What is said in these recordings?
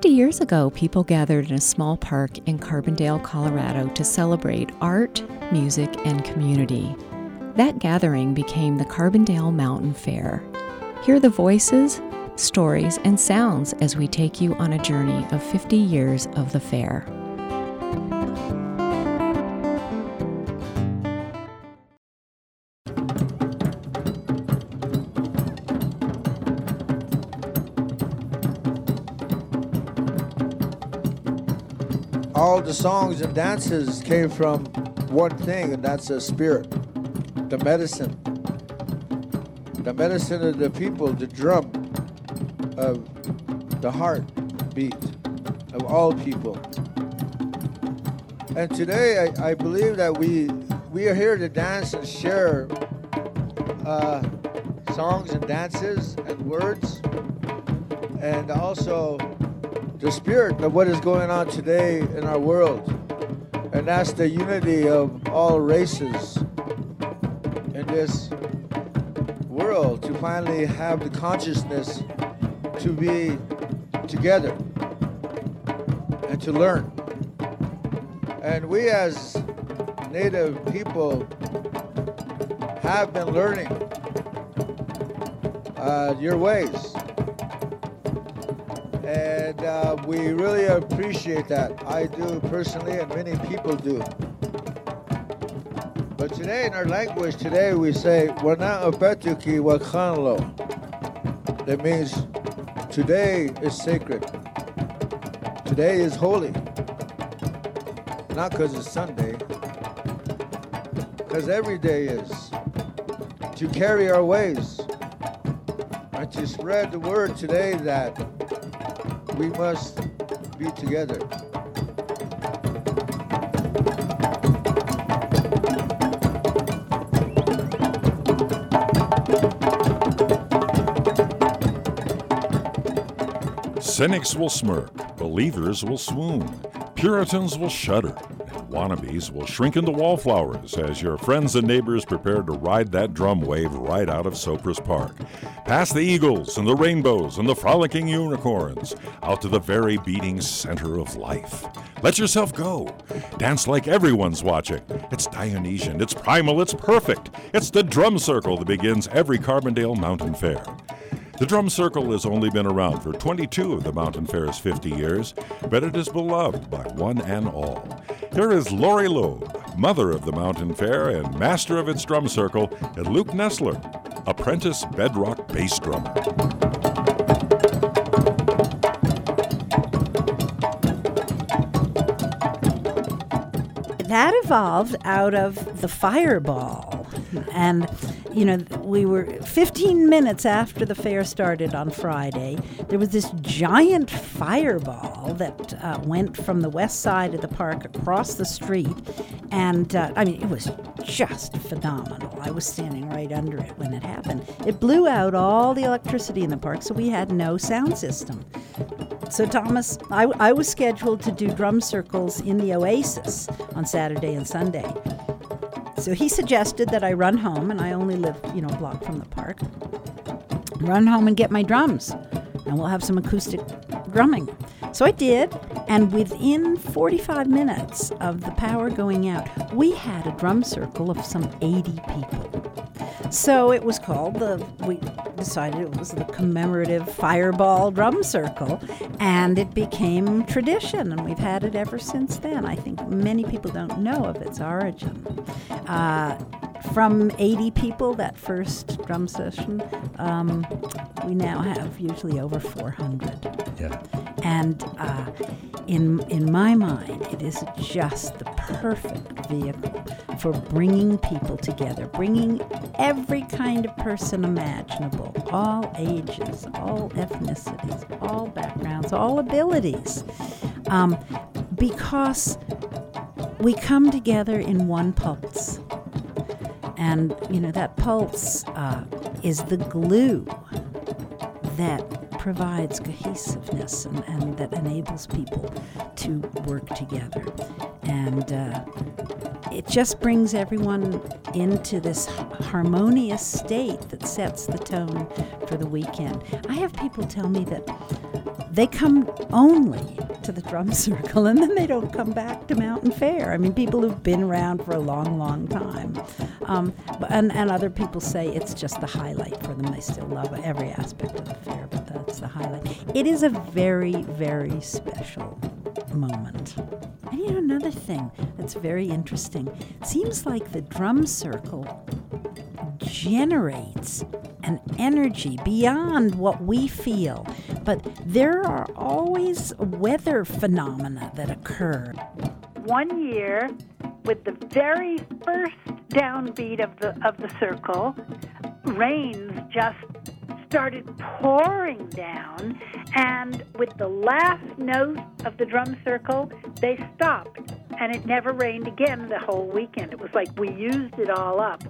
50 years ago, people gathered in a small park in Carbondale, Colorado to celebrate art, music, and community. That gathering became the Carbondale Mountain Fair. Hear the voices, stories, and sounds as we take you on a journey of 50 years of the fair. All the songs and dances came from one thing, and that's a spirit, the medicine. The medicine of the people, the drum of the heart beat of all people. And today, I, I believe that we we are here to dance and share uh, songs and dances and words, and also the spirit of what is going on today in our world. And that's the unity of all races in this world to finally have the consciousness to be together and to learn. And we as Native people have been learning uh, your ways uh, we really appreciate that. I do personally, and many people do. But today, in our language, today we say "Wana apetuki wakhanlo." That means today is sacred. Today is holy. Not because it's Sunday, because every day is. To carry our ways and to spread the word today that we must be together. Cynics will smirk, believers will swoon, Puritans will shudder, and wannabes will shrink into wallflowers as your friends and neighbors prepare to ride that drum wave right out of Sopris Park. Past the eagles and the rainbows and the frolicking unicorns, out to the very beating center of life. Let yourself go. Dance like everyone's watching. It's Dionysian, it's primal, it's perfect. It's the drum circle that begins every Carbondale Mountain Fair. The drum circle has only been around for 22 of the Mountain Fair's 50 years, but it is beloved by one and all. Here is Laurie Loeb, mother of the Mountain Fair and master of its drum circle, and Luke Nessler, apprentice bedrock bass drummer. that evolved out of the fireball. And, you know, we were 15 minutes after the fair started on Friday. There was this giant fireball that uh, went from the west side of the park across the street. And, uh, I mean, it was just phenomenal. I was standing right under it when it happened. It blew out all the electricity in the park, so we had no sound system. So, Thomas, I, I was scheduled to do drum circles in the Oasis on Saturday and Sunday. So he suggested that I run home, and I only live, you know, a block from the park. Run home and get my drums, and we'll have some acoustic drumming. So I did, and within 45 minutes of the power going out, we had a drum circle of some 80 people. So it was called the, we decided it was the commemorative Fireball Drum Circle, and it became tradition, and we've had it ever since then. I think many people don't know of its origin. Uh, from 80 people that first drum session, um, we now have usually over 400. Yeah. And uh, in in my mind, it is just the perfect vehicle for bringing people together, bringing every kind of person imaginable, all ages, all ethnicities, all backgrounds, all abilities, um, because we come together in one pulse. And, you know, that pulse uh, is the glue that provides cohesiveness and, and that enables people to work together. And uh, it just brings everyone into this harmonious state that sets the tone for the weekend. I have people tell me that they come only to the drum circle and then they don't come back to Mountain Fair. I mean, people who've been around for a long, long time. Um, and, and other people say it's just the highlight for them. They still love every aspect of the fair, but the highlight. It is a very, very special moment. And you know, another thing that's very interesting seems like the drum circle generates an energy beyond what we feel. But there are always weather phenomena that occur. One year, with the very first downbeat of the of the circle, rains just started pouring down, and with the last note of the drum circle, they stopped, and it never rained again the whole weekend. It was like we used it all up,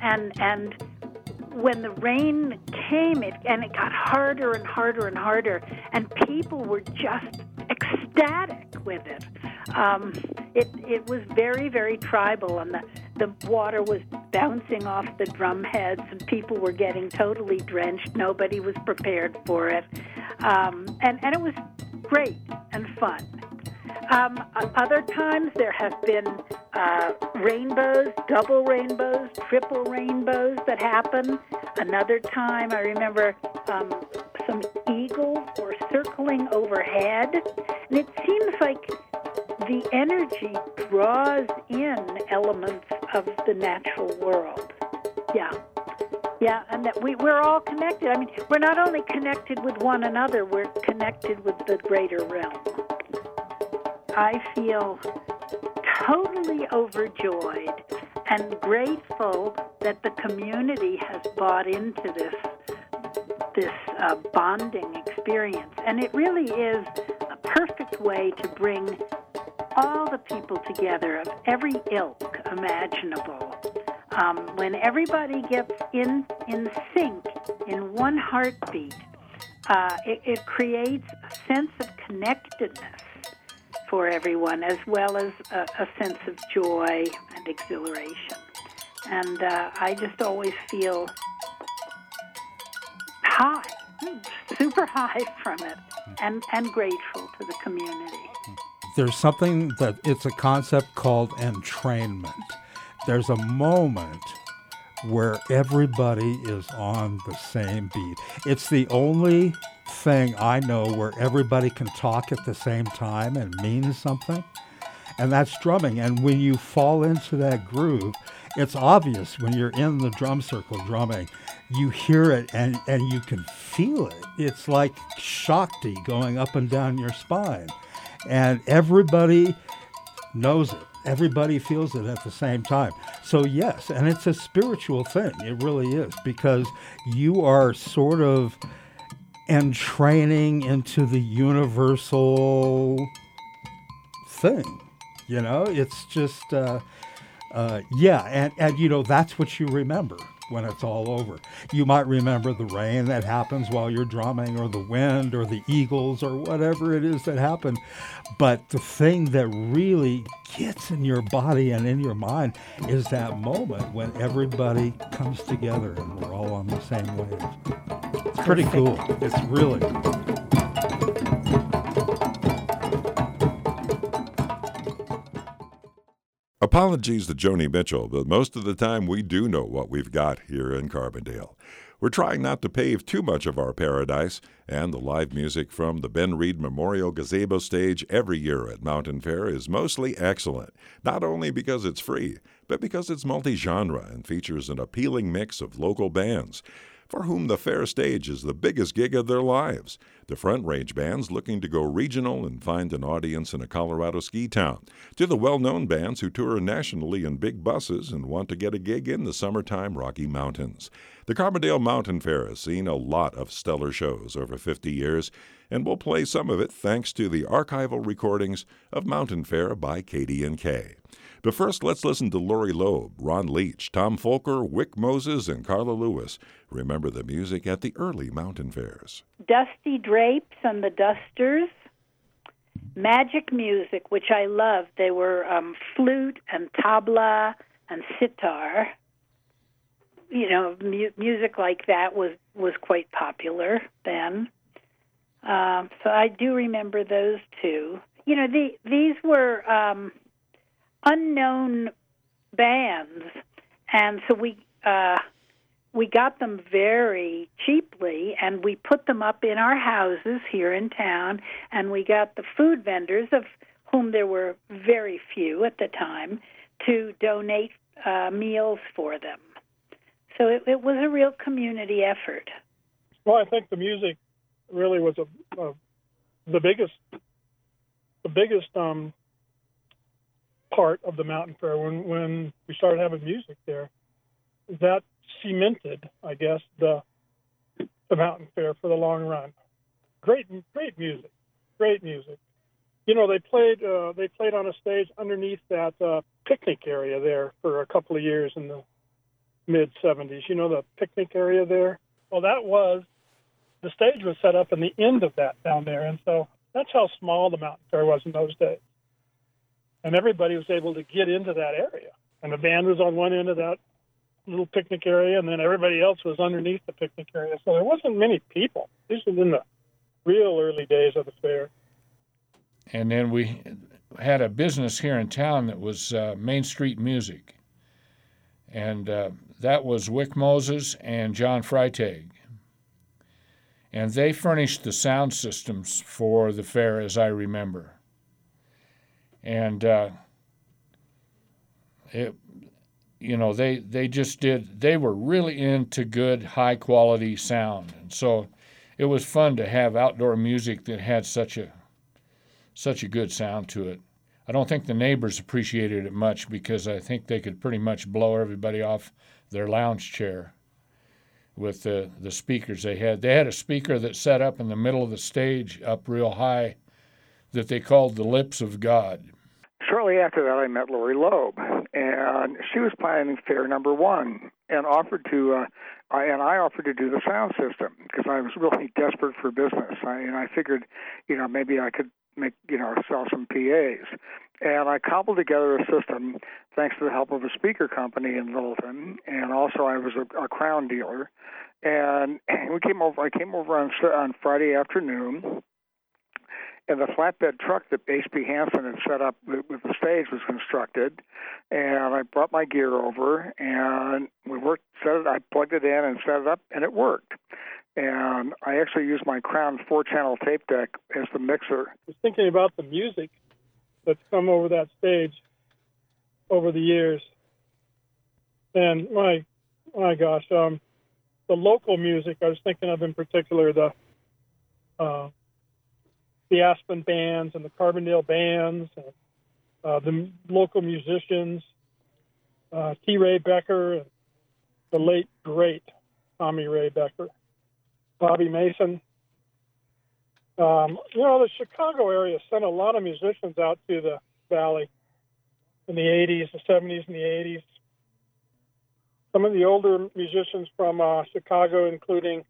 and and when the rain came, it and it got harder and harder and harder, and people were just ecstatic with it. Um, it it was very very tribal, and the the water was bouncing off the drum heads, and people were getting totally drenched. Nobody was prepared for it, um, and and it was great and fun. Um, other times there have been uh, rainbows, double rainbows, triple rainbows that happen. Another time I remember um, some eagles were circling overhead, and it seems like the energy draws in elements of the natural world. Yeah. Yeah, and that we, we're all connected. I mean, we're not only connected with one another, we're connected with the greater realm. I feel totally overjoyed and grateful that the community has bought into this this uh, bonding experience, and it really is a perfect way to bring all the people together of every ilk imaginable. Um, when everybody gets in in sync in one heartbeat, uh, it, it creates a sense of connectedness for everyone, as well as a, a sense of joy and exhilaration. And uh, I just always feel high, super high from it, and, and grateful to the community. There's something that it's a concept called entrainment. There's a moment where everybody is on the same beat. It's the only thing I know where everybody can talk at the same time and mean something. And that's drumming. And when you fall into that groove, it's obvious when you're in the drum circle drumming. You hear it and, and you can feel it. It's like Shakti going up and down your spine. And everybody knows it. Everybody feels it at the same time. So, yes, and it's a spiritual thing. It really is because you are sort of entraining into the universal thing. You know, it's just, uh, uh, yeah, and, and you know, that's what you remember when it's all over. You might remember the rain that happens while you're drumming, or the wind, or the eagles, or whatever it is that happened. But the thing that really gets in your body and in your mind is that moment when everybody comes together and we're all on the same wave. It's pretty cool. It's really Apologies to Joni Mitchell, but most of the time we do know what we've got here in Carbondale. We're trying not to pave too much of our paradise, and the live music from the Ben Reed Memorial Gazebo stage every year at Mountain Fair is mostly excellent, not only because it's free, but because it's multi genre and features an appealing mix of local bands for whom the fair stage is the biggest gig of their lives. The front range bands looking to go regional and find an audience in a Colorado ski town, to the well known bands who tour nationally in big buses and want to get a gig in the summertime Rocky Mountains. The Carbondale Mountain Fair has seen a lot of stellar shows over 50 years, and we'll play some of it thanks to the archival recordings of Mountain Fair by KDNK. But first, let's listen to Laurie Loeb, Ron Leach, Tom Folker, Wick Moses, and Carla Lewis. Remember the music at the early mountain fairs. Dusty Drapes and the Dusters, magic music, which I loved. They were um, flute and tabla and sitar. You know, mu- music like that was was quite popular then. Um, so I do remember those two. You know, the, these were um, unknown bands, and so we uh, we got them very cheaply, and we put them up in our houses here in town, and we got the food vendors of whom there were very few at the time to donate uh, meals for them. So it, it was a real community effort. Well, I think the music really was a, a the biggest the biggest um, part of the mountain fair when when we started having music there. That cemented, I guess, the the mountain fair for the long run. Great, great music, great music. You know, they played uh, they played on a stage underneath that uh, picnic area there for a couple of years in the mid '70s. You know, the picnic area there. Well, that was the stage was set up in the end of that down there, and so that's how small the mountain fair was in those days. And everybody was able to get into that area, and the band was on one end of that little picnic area, and then everybody else was underneath the picnic area. So there wasn't many people. This was in the real early days of the fair. And then we had a business here in town that was uh, Main Street Music, and uh, that was Wick Moses and John Freitag and they furnished the sound systems for the fair, as I remember. And uh, it, you know, they they just did. They were really into good, high quality sound, and so it was fun to have outdoor music that had such a such a good sound to it. I don't think the neighbors appreciated it much because I think they could pretty much blow everybody off their lounge chair with the, the speakers they had. They had a speaker that set up in the middle of the stage, up real high, that they called the Lips of God. Shortly after that, I met Laurie Loeb, and she was planning fair number one, and offered to, uh, I, and I offered to do the sound system because I was really desperate for business, I, and I figured, you know, maybe I could make, you know, sell some PAs. And I cobbled together a system thanks to the help of a speaker company in Littleton, and also I was a, a crown dealer. And we came over. I came over on on Friday afternoon, and the flatbed truck that H.B. Hansen had set up with, with the stage was constructed. And I brought my gear over, and we worked. Set it. I plugged it in and set it up, and it worked and I actually used my Crown four-channel tape deck as the mixer. I was thinking about the music that's come over that stage over the years, and my my gosh, um, the local music I was thinking of in particular the uh, the Aspen bands and the Carbondale bands, and, uh, the local musicians, uh, T. Ray Becker, and the late great Tommy Ray Becker. Bobby Mason. Um, you know, the Chicago area sent a lot of musicians out to the valley in the 80s, the 70s, and the 80s. Some of the older musicians from uh, Chicago, including,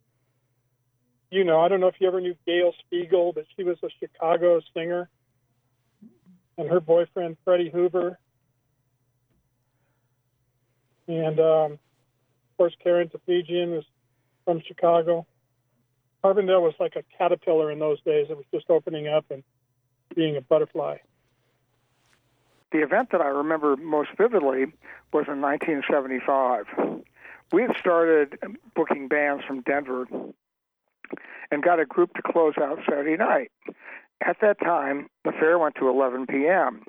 you know, I don't know if you ever knew Gail Spiegel, but she was a Chicago singer, and her boyfriend, Freddie Hoover. And, um, of course, Karen Tafijian was from Chicago. Carbondale was like a caterpillar in those days. It was just opening up and being a butterfly. The event that I remember most vividly was in 1975. We had started booking bands from Denver and got a group to close out Saturday night. At that time, the fair went to 11 p.m.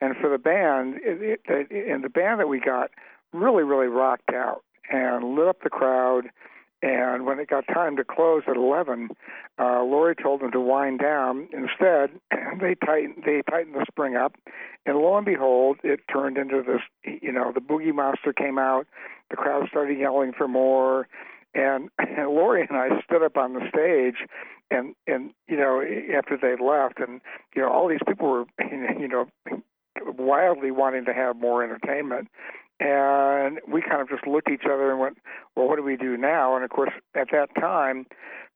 And for the band, it, it, and the band that we got really, really rocked out and lit up the crowd and when it got time to close at 11, uh, Laurie told them to wind down. Instead, they tightened they tightened the spring up, and lo and behold, it turned into this. You know, the boogie monster came out. The crowd started yelling for more, and, and Laurie and I stood up on the stage, and and you know after they left, and you know all these people were you know wildly wanting to have more entertainment and we kind of just looked at each other and went, well, what do we do now? And of course, at that time,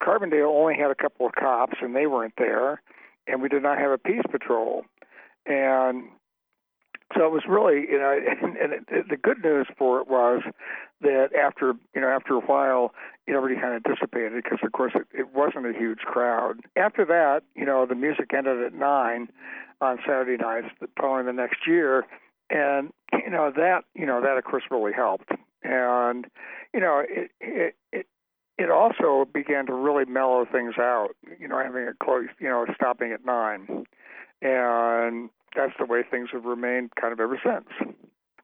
Carbondale only had a couple of cops, and they weren't there. and we did not have a peace patrol, and so it was really, you know, and, and it, the good news for it was that after, you know, after a while, know, everybody kind of dissipated because, of course, it, it wasn't a huge crowd. After that, you know, the music ended at nine on Saturday nights following the next year, and you know that, you know, that of course really helped, and you know, it it it, it also began to really mellow things out. You know, having it close, you know, stopping at nine, and that's the way things have remained kind of ever since.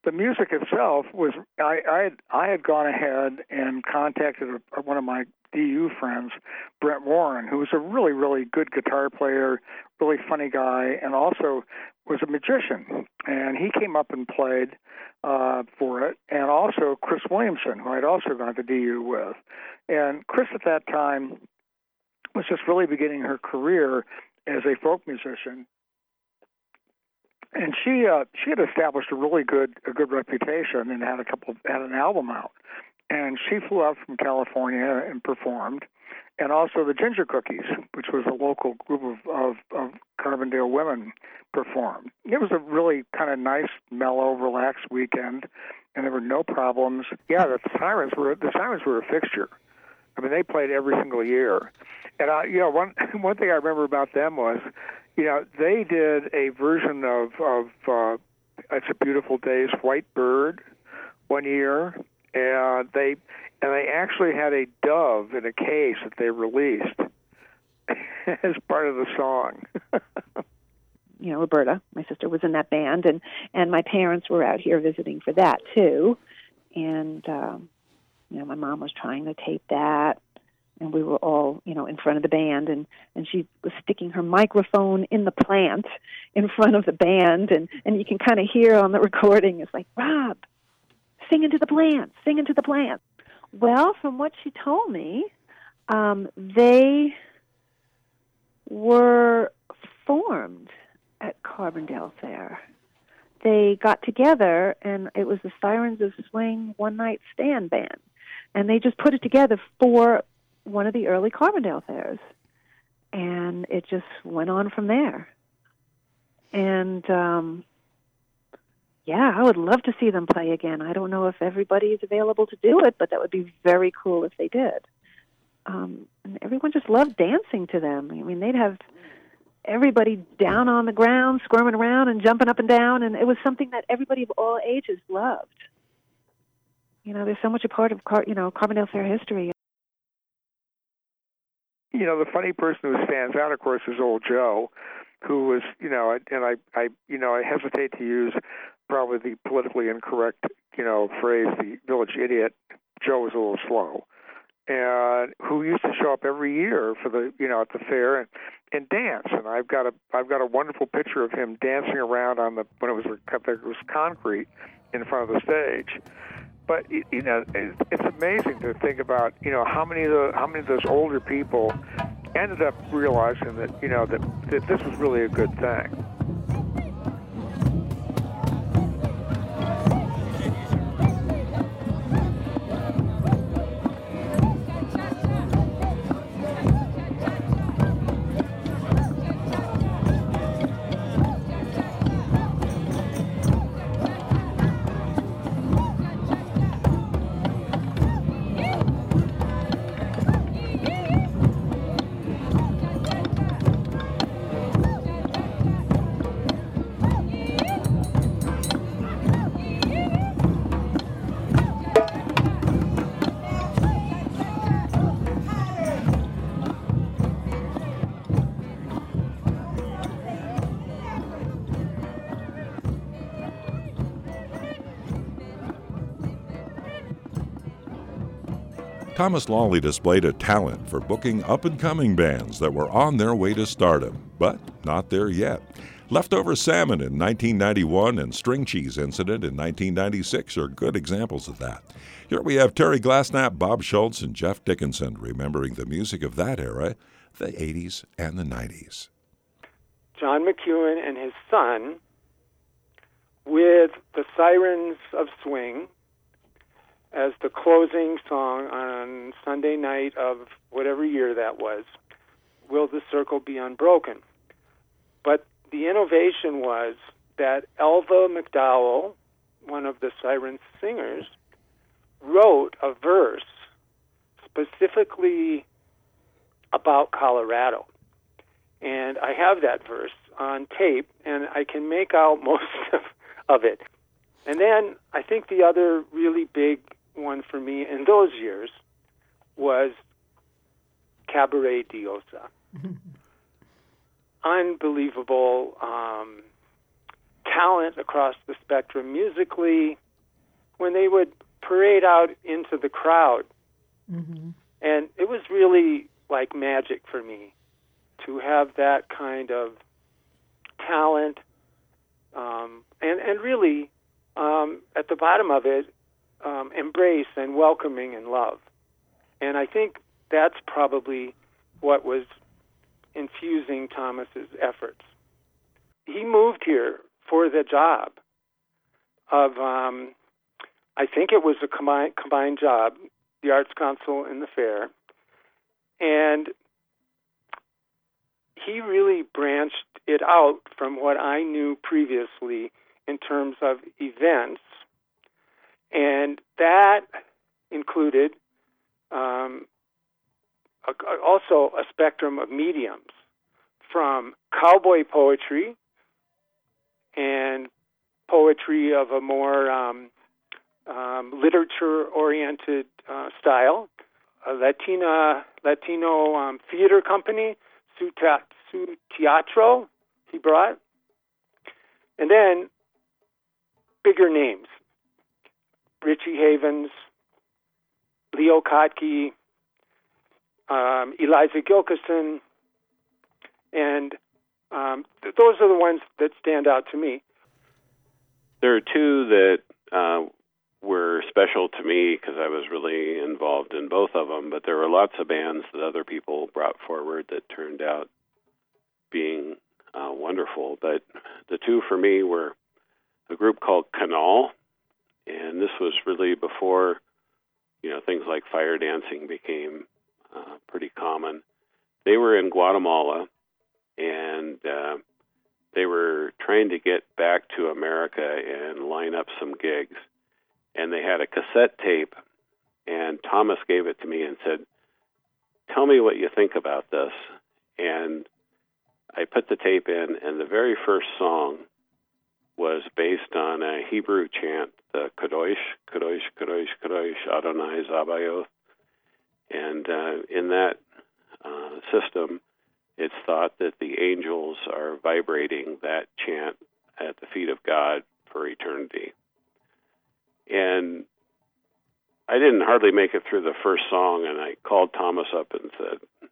The music itself was I I had, I had gone ahead and contacted a, one of my DU friends, Brent Warren, who was a really really good guitar player, really funny guy, and also was a magician. And he came up and played uh, for it, and also Cris Williamson, who I'd also gone to DU with. And Cris at that time was just really beginning her career as a folk musician and she uh, she had established a really good a good reputation and had a couple of, had an album out. And she flew out from California and performed, and also the Ginger Cookies, which was a local group of of, of Carbondale women, performed. It was a really kind of nice, mellow, relaxed weekend, and there were no problems. Yeah, the sirens were the sirens were a fixture. I mean, they played every single year. And I, you know, one one thing I remember about them was, you know, they did a version of of uh, "It's a Beautiful Day's White Bird" one year, and they and they actually had a dove in a case that they released as part of the song. you know, Roberta, my sister, was in that band, and and my parents were out here visiting for that too, and um, you know, my mom was trying to tape that and we were all, you know, in front of the band and and she was sticking her microphone in the plant in front of the band and and you can kind of hear on the recording it's like, "Rob, sing into the plant, sing into the plant." Well, from what she told me, um they were formed at Carbondale Fair they got together and it was the Sirens of Swing One Night Stand band and they just put it together for one of the early Carbondale fairs, and it just went on from there. And um, yeah, I would love to see them play again. I don't know if everybody is available to do it, but that would be very cool if they did. Um, and everyone just loved dancing to them. I mean, they'd have everybody down on the ground, squirming around and jumping up and down, and it was something that everybody of all ages loved you know, there's so much a part of Car- you know Carbondale Fair history. You know, the funny person who stands out, of course, is Old Joe, who was, you know, and I, I, you know, I hesitate to use probably the politically incorrect, you know, phrase, the village idiot. Joe was a little slow, and who used to show up every year for the, you know, at the fair and and dance. And I've got a, I've got a wonderful picture of him dancing around on the when it was it was concrete in front of the stage but you know, it's amazing to think about. You know, how many of the how many of those older people ended up realizing that you know that that this was really a good thing. Thomas Lawley displayed a talent for booking up and coming bands that were on their way to stardom, but not there yet. Leftover Salmon in 1991 and String Cheese Incident in 1996 are good examples of that. Here we have Terry Glassnapp, Bob Schultz, and Jeff Dickinson remembering the music of that era, the 80s and the 90s. John McEuen and his son, with the Sirens of Swing, as the closing song on Sunday night of whatever year that was, Will the Circle Be Unbroken? But the innovation was that Elva McDowell, one of the Siren singers, wrote a verse specifically about Colorado. And I have that verse on tape, and I can make out most of, of it. And then I think the other really big one for me in those years was Cabaret Diosa. Unbelievable um, talent across the spectrum musically. When they would parade out into the crowd, Mm-hmm. and it was really like magic for me to have that kind of talent, um, and and really um, at the bottom of it, um, embrace and welcoming and love. And I think that's probably what was infusing Thomas's efforts. He moved here for the job of, um, I think it was a combined, combined job, the Arts Council and the Fair, and he really branched it out from what I knew previously in terms of events, and that included um, a, also a spectrum of mediums from cowboy poetry and poetry of a more um, um, literature-oriented uh, style. A Latina Latino um, theater company, Su, Su Teatro, he brought, and then bigger names: Richie Havens, Leo Kottke, um, Eliza Gilkyson, and um, th- those are the ones that stand out to me. There are two that uh, were special to me because I was really involved in both of them, but there were lots of bands that other people brought forward that turned out being uh, wonderful. But the two for me were a group called Canal, and this was really before you know things like fire dancing became uh, pretty common. They were in Guatemala, and uh, they were trying to get back to America and line up some gigs. And they had a cassette tape, and Thomas gave it to me and said, "Tell me what you think about this." And I put the tape in, and the very first song was based on a Hebrew chant, the Kadosh, Kadosh, Kadosh, Kadosh, Adonai Zabayoth. And uh, in that uh, system, it's thought that the angels are vibrating that chant at the feet of God for eternity. And I didn't hardly make it through the first song, and I called Thomas up and said,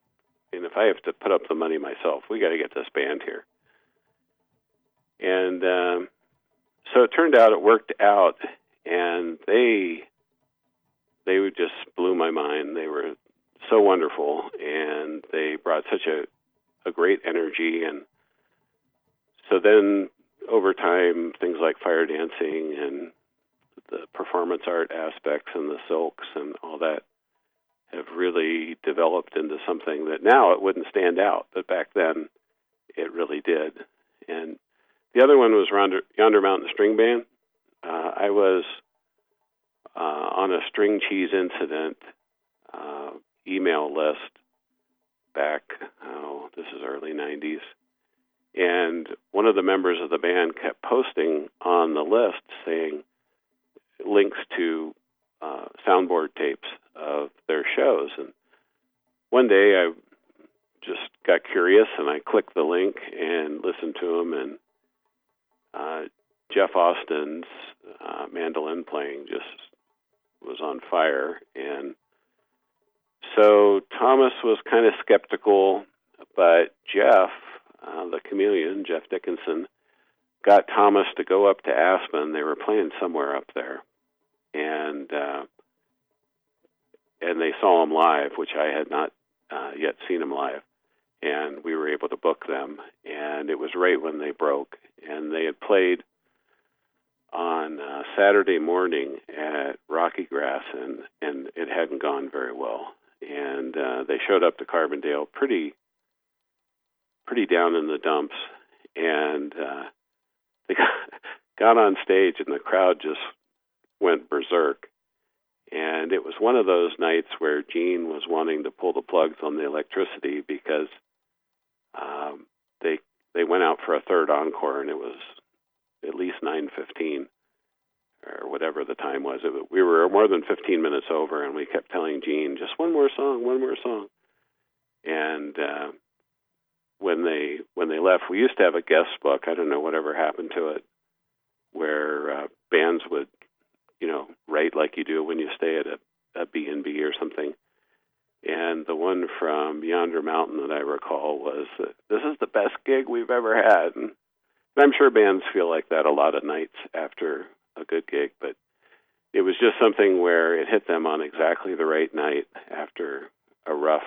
and if I have to put up the money myself, we got to get this band here. And um, so it turned out it worked out, and they they just blew my mind. They were so wonderful, and they brought such a a great energy. And so then over time, things like fire dancing and the performance art aspects and the silks and all that have really developed into something that now it wouldn't stand out, but back then it really did. And the other one was Yonder, Yonder Mountain String Band. Uh, I was uh, on a string cheese incident uh, email list back, oh, this is early 90s. And one of the members of the band kept posting on the list saying links to uh, soundboard tapes of their shows. And one day I just got curious and I clicked the link and listened to them. And uh, Jeff Austin's uh, mandolin playing just was on fire. And so Thomas was kind of skeptical, but Jeff, uh, the chameleon, Jeff Dickinson, got Thomas to go up to Aspen. They were playing somewhere up there, and uh, and they saw him live, which I had not uh, yet seen him live, and we were able to book them. And it was right when they broke, and they had played on uh, Saturday morning at RockyGrass, and and it hadn't gone very well. And uh, they showed up to Carbondale pretty pretty down in the dumps, and uh, they got, got on stage, and the crowd just went berserk. And it was one of those nights where Gene was wanting to pull the plugs on the electricity because um, they they went out for a third encore, and it was at least nine fifteen or whatever the time was. It, we were more than 15 minutes over, and we kept telling Gene, just one more song, one more song. And uh, when they when they left, we used to have a guest book. I don't know whatever happened to it, where uh, bands would, you know, write like you do when you stay at a, a B and B or something. And the one from Yonder Mountain that I recall was, "This is the best gig we've ever had." And I'm sure bands feel like that a lot of nights after a good gig, but it was just something where it hit them on exactly the right night after a rough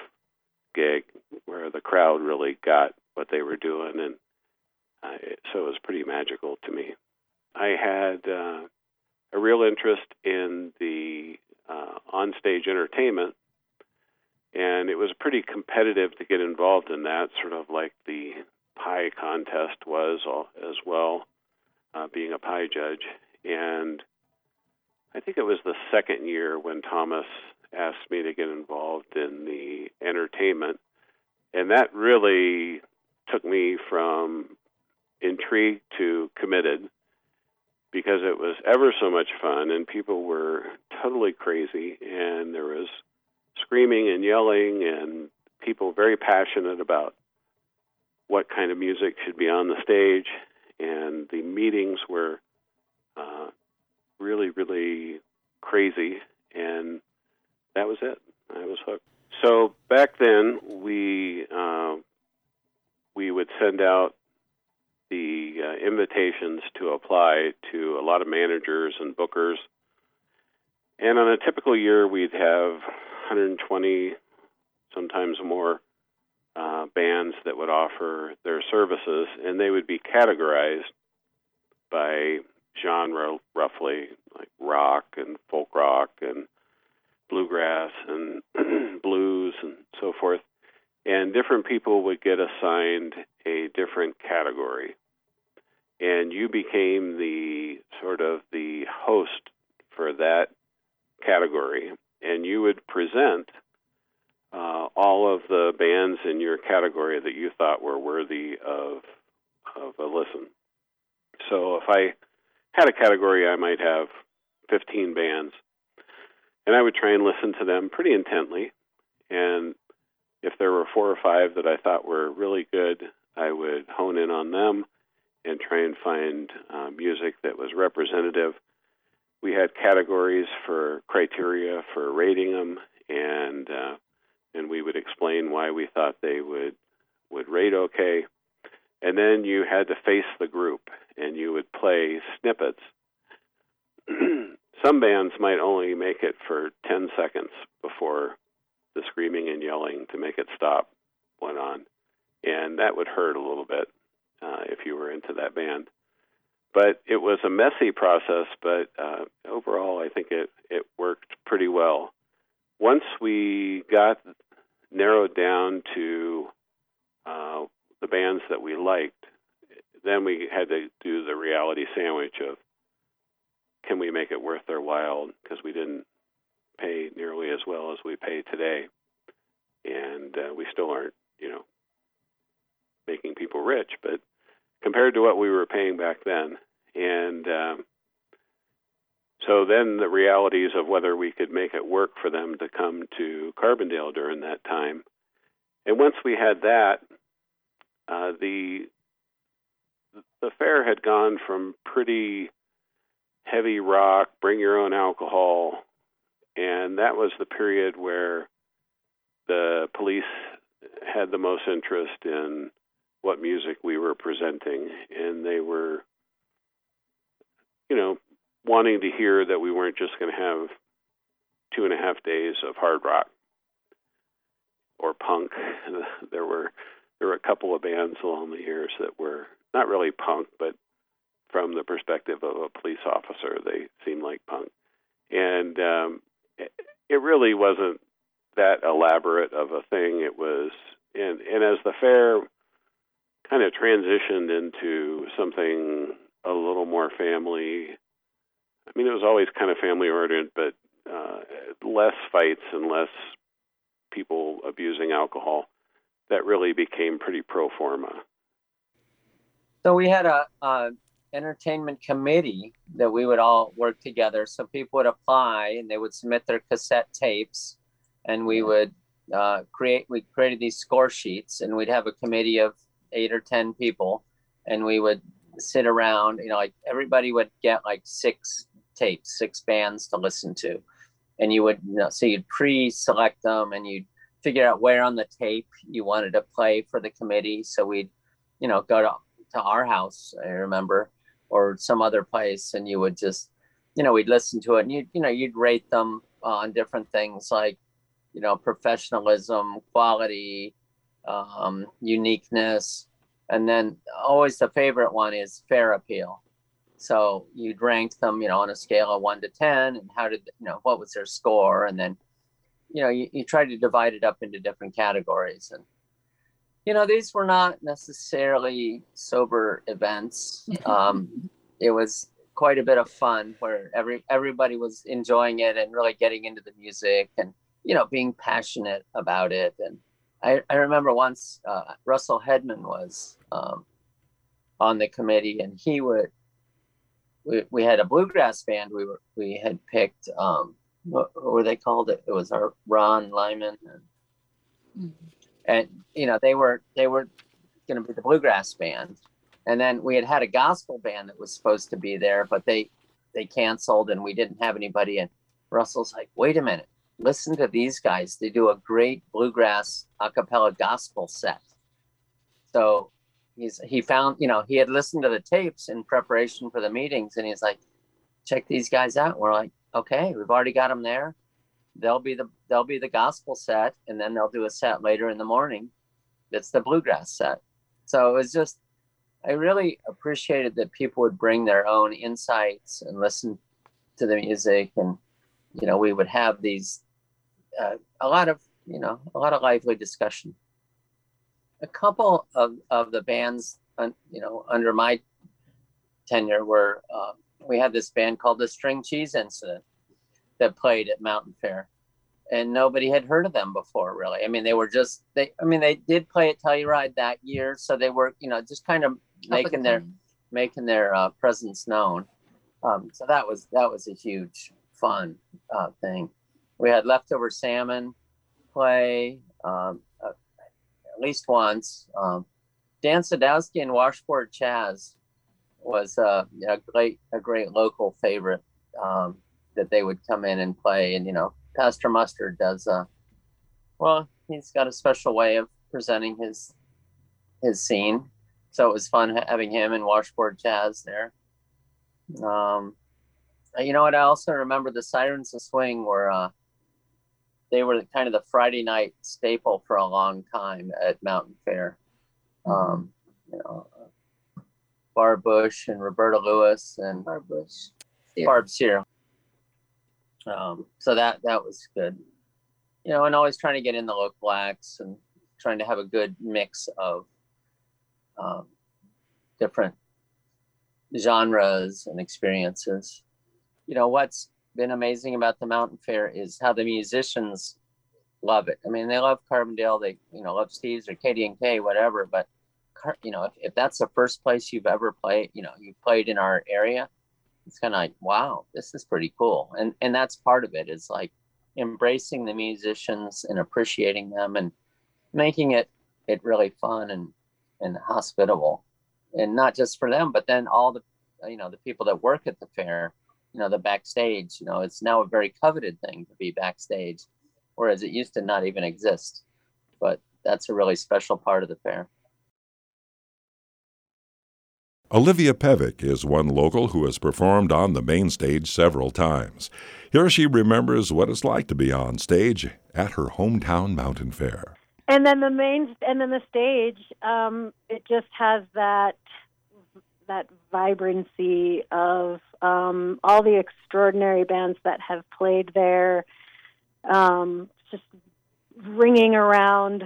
gig where the crowd really got what they were doing, and uh, so it was pretty magical to me. I had uh, a real interest in the uh, onstage entertainment, and it was pretty competitive to get involved in that, sort of like the pie contest was as well, uh, being a pie judge. And I think it was the second year when Thomas asked me to get involved in the entertainment. And that really took me from intrigued to committed because it was ever so much fun and people were totally crazy and there was screaming and yelling and people very passionate about what kind of music should be on the stage and the meetings were uh, really, really crazy, and that was it. I was hooked. So back then, we uh, we would send out the uh, invitations to apply to a lot of managers and bookers, and on a typical year, we'd have 120, sometimes more. Uh, bands that would offer their services, and they would be categorized by genre roughly, like rock and folk rock and bluegrass and blues and so forth. And different people would get assigned a different category. And you became the sort of the host for that category. And you would present uh, all of the bands in your category that you thought were worthy of of a listen. So if I had a category, I might have 15 bands. And I would try and listen to them pretty intently. And if there were four or five that I thought were really good, I would hone in on them and try and find uh, music that was representative. We had categories for criteria for rating them, and uh, and we would explain why we thought they would would rate okay. And then you had to face the group and you would play snippets. Some bands might only make it for 10 seconds before the screaming and yelling to make it stop went on. And that would hurt a little bit uh, if you were into that band. But it was a messy process, but uh, overall, I think it, it worked pretty well. Once we got narrowed down to uh, the bands that we liked, then we had to do the reality sandwich of can we make it worth their while because we didn't pay nearly as well as we pay today, and uh, we still aren't, you know, making people rich, but compared to what we were paying back then, and um, so then the realities of whether we could make it work for them to come to Carbondale during that time, and once we had that, uh, the the fair had gone from pretty heavy rock, bring your own alcohol, and that was the period where the police had the most interest in what music we were presenting, and they were, you know, wanting to hear that we weren't just going to have two and a half days of hard rock or punk. there were there were a couple of bands along the years that were not really punk, but from the perspective of a police officer, they seemed like punk. And um, it, it really wasn't that elaborate of a thing. It was, and, and as the fair kind of transitioned into something a little more family. I mean, it was always kind of family oriented, but uh, less fights and less people abusing alcohol. That really became pretty pro forma. So we had a, a entertainment committee that we would all work together. So people would apply and they would submit their cassette tapes, and we would uh, create. We created these score sheets, and we'd have a committee of eight or ten people, and we would sit around. You know, like everybody would get like six tapes, six bands to listen to, and you would you know, so you'd pre-select them, and you'd figure out where on the tape you wanted to play for the committee. So we'd, you know, go to to our house. I remember or some other place and you would just you know we'd listen to it and you you know you'd rate them on different things like you know professionalism quality um, uniqueness and then always the favorite one is fair appeal so you'd rank them you know on a scale of 1 to 10 and how did you know what was their score and then you know you, you try to divide it up into different categories and you know, these were not necessarily sober events. Um, it was quite a bit of fun where every everybody was enjoying it and really getting into the music and you know being passionate about it. And I, I remember once uh, Russell Hedman was um, on the committee and he would we, we had a bluegrass band we were we had picked um, what, what were they called it? It was our Ron Lyman and. Mm-hmm and you know they were they were going to be the bluegrass band and then we had had a gospel band that was supposed to be there but they they canceled and we didn't have anybody and russell's like wait a minute listen to these guys. They do a great bluegrass a cappella gospel set. So he's he found you know he had listened to the tapes in preparation for the meetings and he's like check these guys out. We're like okay we've already got them there. They'll be the they'll be the gospel set and then they'll do a set later in the morning that's the bluegrass set. So it was just i really appreciated that people would bring their own insights and listen to the music and you know we would have these uh, a lot of you know a lot of lively discussion a couple of, of the bands you know under my tenure were uh, we had this band called the string cheese incident that played at Mountain Fair, and nobody had heard of them before. Really, I mean, they were just they. I mean, they did play at Telluride that year, so they were you know just kind of making their making their uh, presence known. Um, so that was that was a huge fun uh, thing. We had leftover salmon play um, uh, at least once. Um, Dan Sadowski and Washboard Chaz was uh, a great a great local favorite. Um, that they would come in and play. And you know, Pastor Mustard does. Uh, well, he's got a special way of presenting his his scene. So it was fun having him and Washboard Chaz there. Um, you know what? I also remember the Sirens of Swing were uh, they were kind of the Friday night staple for a long time at Mountain Fair. Mm-hmm. Um, you know, Barb Bush and Roberta Lewis and Barb Bush, Barb Sear. Um, so that that was good. You know, and always trying to get in the local acts and trying to have a good mix of um, different genres and experiences. You know, what's been amazing about the mountain fair is how the musicians love it. I mean, they love Carbondale. They, you know, love Steve's or KDNK, whatever. But, you know, if, if that's the first place you've ever played, you know, you played in our area, it's kind of like wow this is pretty cool and and that's part of it is like embracing the musicians and appreciating them and making it it really fun and and hospitable and not just for them but then all the you know the people that work at the fair you know the backstage you know it's now a very coveted thing to be backstage whereas it used to not even exist but that's a really special part of the fair Olivia Pevec is one local who has performed on the main stage several times. Here she remembers what it's like to be on stage at her hometown mountain fair. And then the main, and then the stage, um, it just has that that vibrancy of um, all the extraordinary bands that have played there, um, just ringing around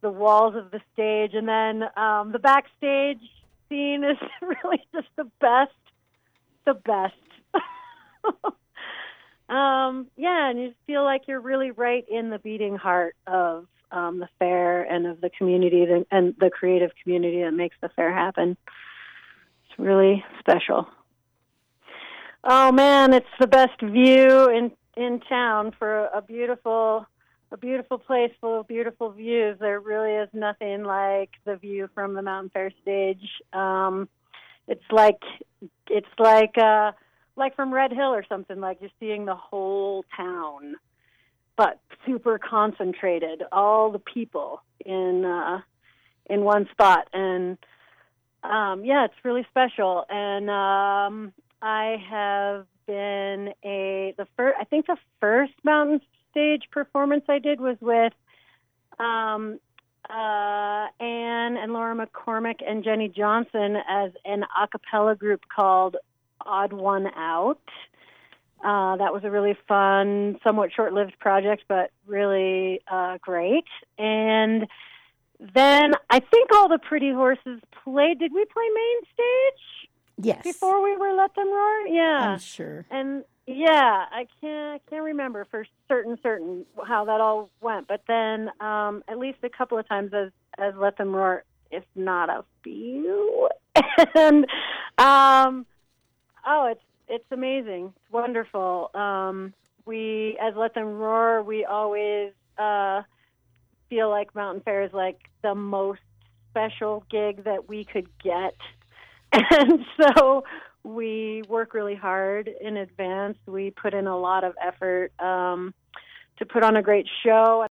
the walls of the stage, and then um, the backstage scene is really just the best, the best. um, yeah, and you feel like you're really right in the beating heart of um, the fair and of the community and the creative community that makes the fair happen. It's really special. Oh man, it's the best view in in town for a beautiful a beautiful place full of beautiful views. There really is nothing like the view from the Mountain Fair stage. Um, it's like it's like uh, like from Red Hill or something. Like you're seeing the whole town, but super concentrated. All the people in uh, in one spot, and um, yeah, it's really special. And um, I have been a the first. I think the first mountain stage performance I did was with um, uh, Anne and Laura McCormick and Jenny Johnson as an a cappella group called Odd One Out. Uh, that was a really fun, somewhat short lived project, but really uh, great. And then I think all the pretty horses played. Did we play main stage? Yes. Before we were let them roar? Yeah. I'm sure. And yeah, I can't I can't remember for certain certain how that all went, but then um, at least a couple of times as as Let Them Roar, if not a few. and um, oh, it's it's amazing, it's wonderful. Um, we as Let Them Roar, we always uh, feel like Mountain Fair is like the most special gig that we could get, and so we work really hard in advance. We put in a lot of effort um, to put on a great show.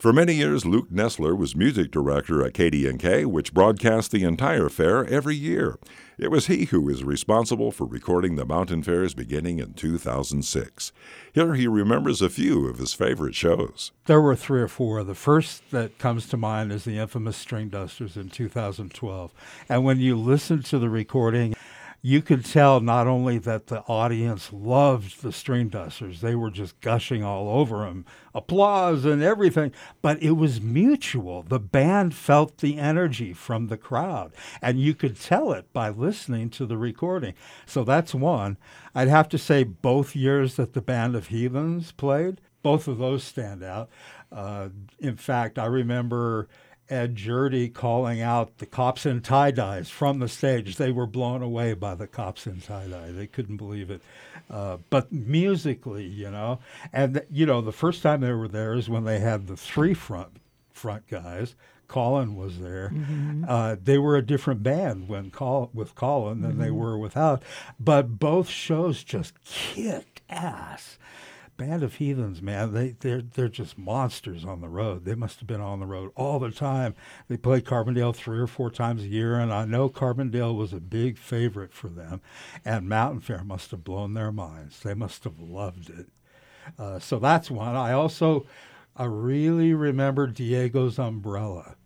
For many years, Luke Nessler was music director at KDNK, which broadcast the entire fair every year. It was he who was responsible for recording the mountain fairs beginning in 2006. Here he remembers a few of his favorite shows. There were three or four. The first that comes to mind is the infamous String Dusters in 2012. And when you listen to the recording, you could tell not only that the audience loved the string dusters, they were just gushing all over them, applause and everything, but it was mutual. The band felt the energy from the crowd, and you could tell it by listening to the recording. So that's one. I'd have to say both years that the Band of Heathens played, both of those stand out. Uh, in fact, I remember Ed Jurdi calling out the cops in tie dyes from the stage. They were blown away by the cops in tie dye. They couldn't believe it. Uh, but musically, you know, and you know, the first time they were there is when they had the three front front guys. Colin was there. Mm-hmm. Uh, they were a different band when Col- with Colin than they Mhm. were without. But both shows just kicked ass. Band of Heathens, man, they they're they're just monsters on the road. They must have been on the road all the time. They play Carbondale three or four times a year, and I know Carbondale was a big favorite for them. And Mountain Fair must have blown their minds. They must have loved it. Uh, so that's one. I also I really remember Diego's umbrella.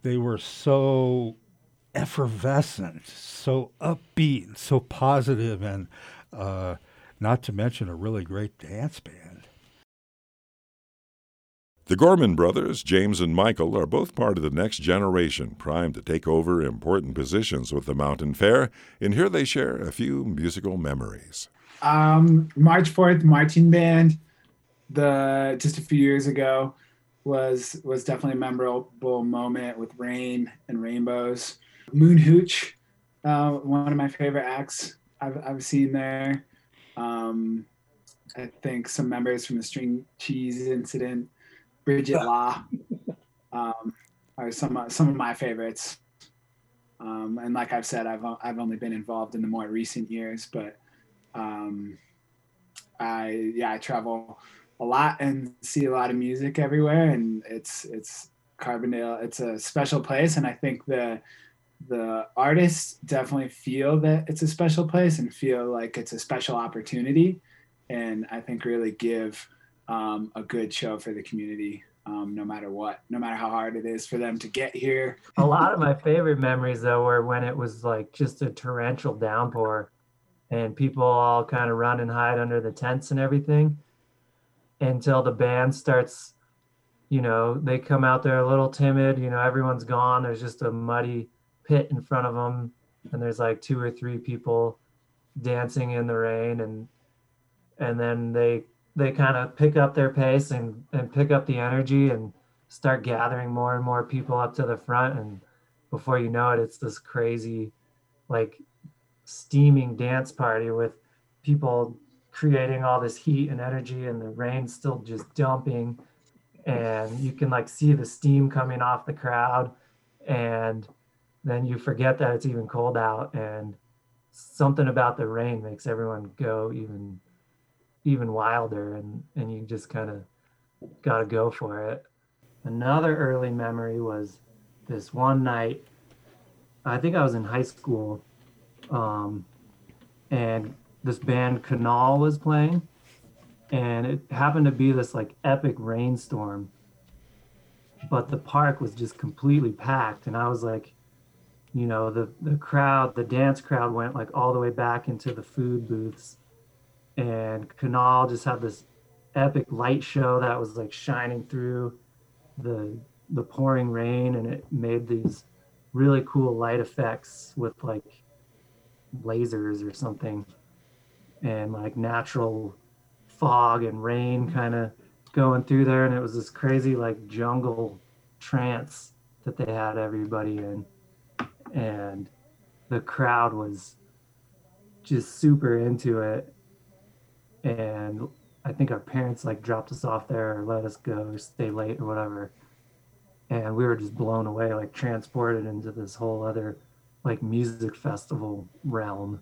They were so effervescent, so upbeat, so positive, and uh, not to mention a really great dance band. The Gorman brothers, James and Michael, are both part of the next generation, primed to take over important positions with the Mountain Fair, and here they share a few musical memories. Um, March Fourth Marching Band, the just a few years ago, was was definitely a memorable moment with rain and rainbows. Moon Hooch, uh, one of my favorite acts I've I've seen there. Um, I think some members from the String Cheese Incident, Bridget Law, um, are some some of my favorites. Um, and like I've said, I've I've only been involved in the more recent years, but um, I yeah I travel a lot and see a lot of music everywhere, and it's it's Carbondale. It's a special place, and I think the the artists definitely feel that it's a special place and feel like it's a special opportunity, and I think really give um, a good show for the community. Um, no matter what, no matter how hard it is for them to get here. a lot of my favorite memories though were when it was like just a torrential downpour and people all kind of run and hide under the tents and everything until the band starts you know, they come out there a little timid, you know, everyone's gone. There's just a muddy pit in front of them. And there's like two or three people dancing in the rain and and then they they kind of pick up their pace and and pick up the energy and start gathering more and more people up to the front and before you know it it's this crazy like steaming dance party with people creating all this heat and energy and the rain still just dumping and you can like see the steam coming off the crowd and then you forget that it's even cold out and something about the rain makes everyone go even even wilder and and you just kind of got to go for it. Another early memory was this one night i think i was in high school um, and this band canal was playing and it happened to be this like epic rainstorm but the park was just completely packed and i was like you know the the crowd the dance crowd went like all the way back into the food booths. And canal just had this epic light show that was like shining through the the pouring rain and it made these really cool light effects with like lasers or something. And like natural fog and rain kind of going through there. And it was this crazy like jungle trance that they had everybody in and the crowd was just super into it. And i think our parents like dropped us off there or let us go or stay late or whatever. And we were just blown away like transported into this whole other like music festival realm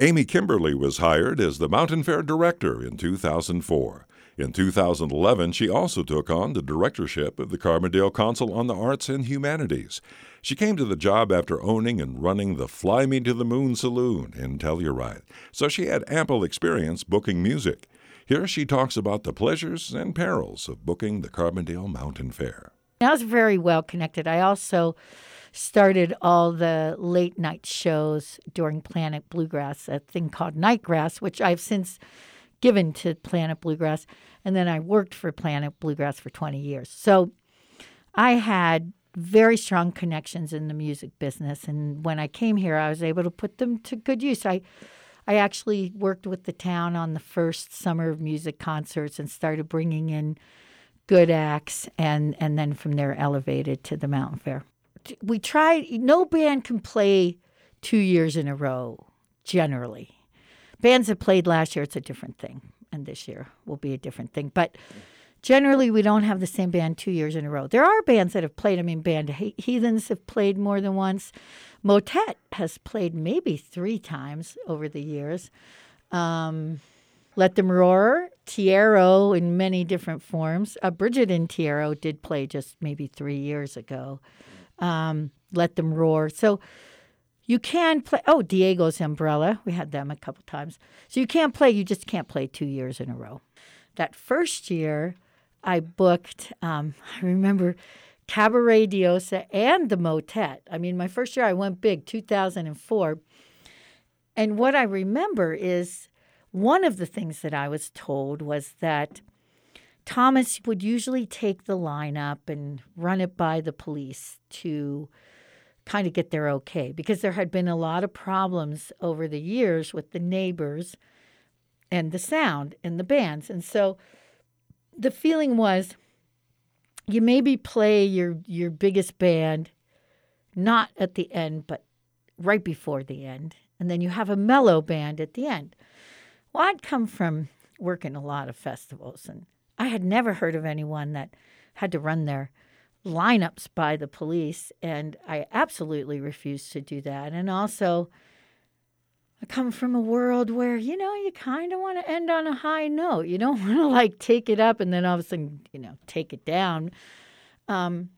Amy Kimberly was hired as the Mountain Fair director in 2004. In 2011, she also took on the directorship of the Carbondale Council on the Arts and Humanities. She came to the job after owning and running the Fly Me to the Moon Saloon in Telluride, so she had ample experience booking music. Here she talks about the pleasures and perils of booking the Carbondale Mountain Fair. I was very well connected. I also started all the late night shows during Planet Bluegrass, a thing called Nightgrass, which I've since given to Planet Bluegrass. And then I worked for Planet Bluegrass for 20 years. So I had very strong connections in the music business. And when I came here, I was able to put them to good use. I I actually worked with the town on the first summer of music concerts and started bringing in good acts and and then from there elevated to the mountain fair we try no band can play two years in a row generally. Bands that played last year it's a different thing and this year will be a different thing but generally we don't have the same band two years in a row. There are bands that have played i mean band heathens have played more than once. Motet has played maybe three times over the years. Um, let them roar tierro in many different forms. Uh, bridget and tierro did play just maybe three years ago um, let them roar. So you can play. Oh, Diego's Umbrella. We had them a couple times. So you can't play. You just can't play two years in a row. That first year, I booked. Um, I remember Cabaret Diosa and the Motet. I mean, my first year I went big, 2004. And what I remember is one of the things that I was told was that Thomas would usually take the lineup and run it by the police to kind of get their okay because there had been a lot of problems over the years with the neighbors and the sound and the bands. And so the feeling was you maybe play your your biggest band not at the end but right before the end and then you have a mellow band at the end. Well, I'd come from working a lot of festivals and I had never heard of anyone that had to run their lineups by the police, and I absolutely refused to do that. And also, I come from a world where, you know, you kind of want to end on a high note. You don't want to like take it up and then all of a sudden, you know, take it down. Um,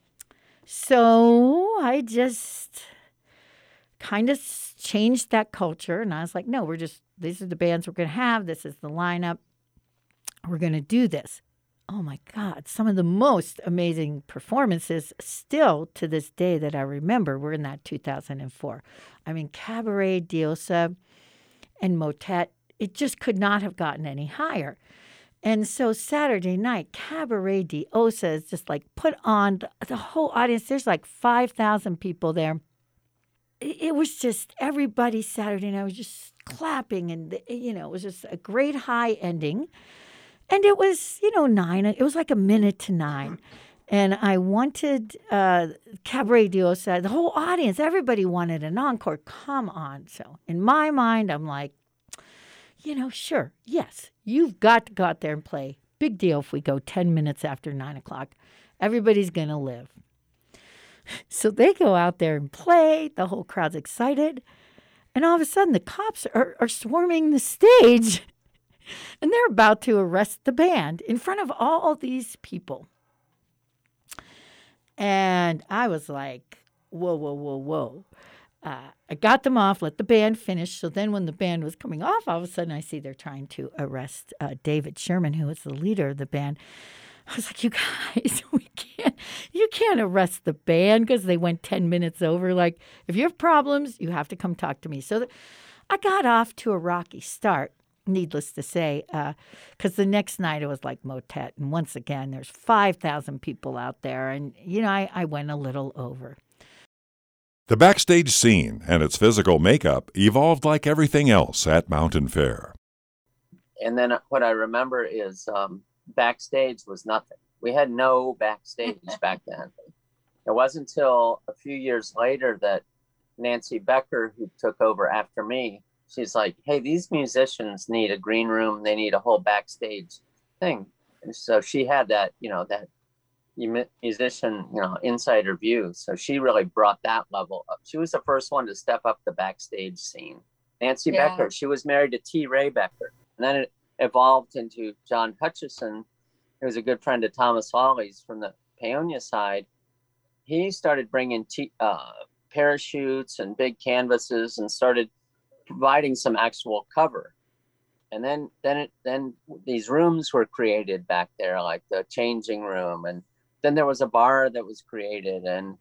so I just kind of changed that culture. And I was like, no, we're just, these are the bands we're going to have. This is the lineup. We're going to do this oh my God, some of the most amazing performances still to this day that I remember were in that 2004. I mean, Cabaret, Diosa, and Motet, it just could not have gotten any higher. And so Saturday night, Cabaret Diosa is just like put on the, whole audience. There's like 5,000 people there. It was just everybody Saturday night was just clapping and, you know, it was just a great high ending. And it was, you know, nine, it was like a minute to nine. And I wanted uh, Cabaret Diosa, the whole audience, everybody wanted an encore. Come on. So in my mind, I'm like, you know, sure, yes, you've got to go out there and play. Big deal if we go 10 minutes after nine o'clock. Everybody's going to live. So they go out there and play. The whole crowd's excited. And all of a sudden, the cops are, are swarming the stage and they're about to arrest the band in front of all these people. And I was like, whoa, whoa, whoa, whoa. Uh, I got them off, let the band finish. So then, when the band was coming off, all of a sudden I see they're trying to arrest uh, David Sherman, who was the leader of the band. I was like, "You guys, we can't, you can't arrest the band because they went ten minutes over. Like, if you have problems, you have to come talk to me." So, th- I got off to a rocky start. Needless to say, because uh, the next night it was like motet, and once again, there's five thousand people out there, and you know, I, I went a little over. The backstage scene and its physical makeup evolved like everything else at Mountain Fair. And then what I remember is um, backstage was nothing. We had no backstage back then. It wasn't until a few years later that Nancy Becker, who took over after me, she's like, hey, these musicians need a green room. They need a whole backstage thing. And so she had that, you know, that musician, you know, insider view. So she really brought that level up. She was the first one to step up the backstage scene. Nancy yeah. Becker, she was married to T. Ray Becker. And then it evolved into John Hutchison, who was a good friend of Thomas Lawley's from the Paonia side. He started bringing t- uh, parachutes and big canvases and started providing some actual cover. And then, then, it, then these rooms were created back there, like the changing room. And then there was a bar that was created and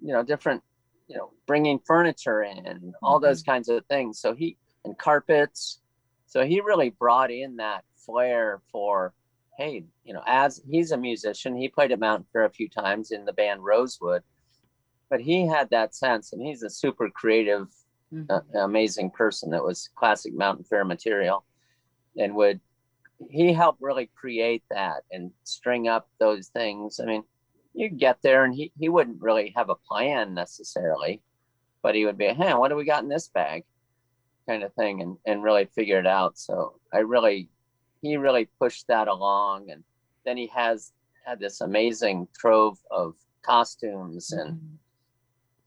you know different you know bringing furniture in all mm-hmm. those kinds of things. So he and carpets. So he really brought in that flair for hey you know as he's a musician. He played at mountain fair a few times in the band rosewood. But he had that sense and he's a super creative mm-hmm. uh, amazing person that was classic mountain fair material and would he helped really create that and string up those things. I mean, you get there and he, he wouldn't really have a plan necessarily, but he would be, hey, what do we got in this bag? Kind of thing and, and really figure it out. So I really, he really pushed that along. And then he has had this amazing trove of costumes and mm-hmm.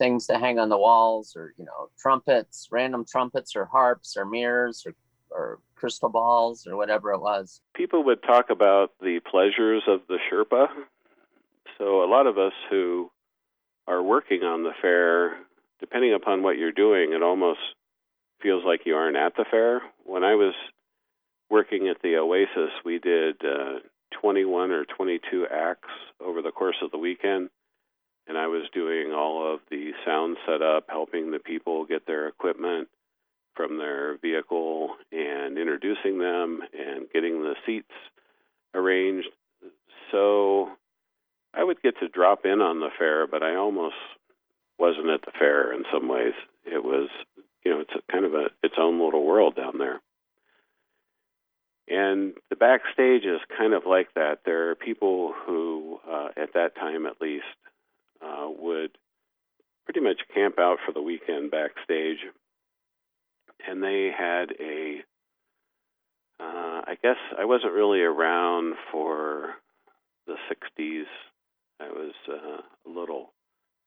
Things to hang on the walls or, you know, trumpets, random trumpets or harps or mirrors or, or crystal balls or whatever it was. People would talk about the pleasures of the Sherpa. So a lot of us who are working on the fair, depending upon what you're doing, it almost feels like you aren't at the fair. When I was working at the Oasis, we did uh, 21 or 22 acts over the course of the weekend. And I was doing all of the sound setup, helping the people get their equipment, from their vehicle and introducing them and getting the seats arranged. So I would get to drop in on the fair, but I almost wasn't at the fair in some ways. It was, you know, it's kind of a its own little world down there. And the backstage is kind of like that. There are people who, uh, at that time at least, uh, would pretty much camp out for the weekend backstage and they had a. Uh, I guess I wasn't really around for the '60s. I was uh, little,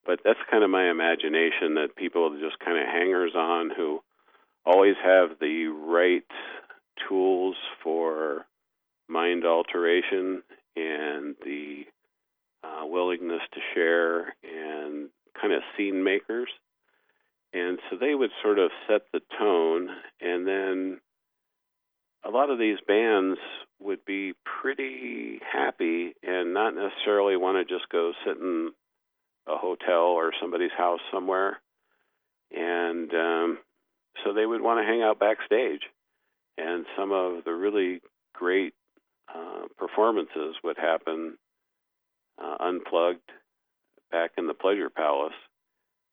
but that's kind of my imagination that people just kind of hangers on who always have the right tools for mind alteration and the uh, willingness to share and kind of scene makers. And so they would sort of set the tone, and then a lot of these bands would be pretty happy and not necessarily want to just go sit in a hotel or somebody's house somewhere. And um, so they would want to hang out backstage. And some of the really great uh, performances would happen uh, unplugged back in the Pleasure Palace,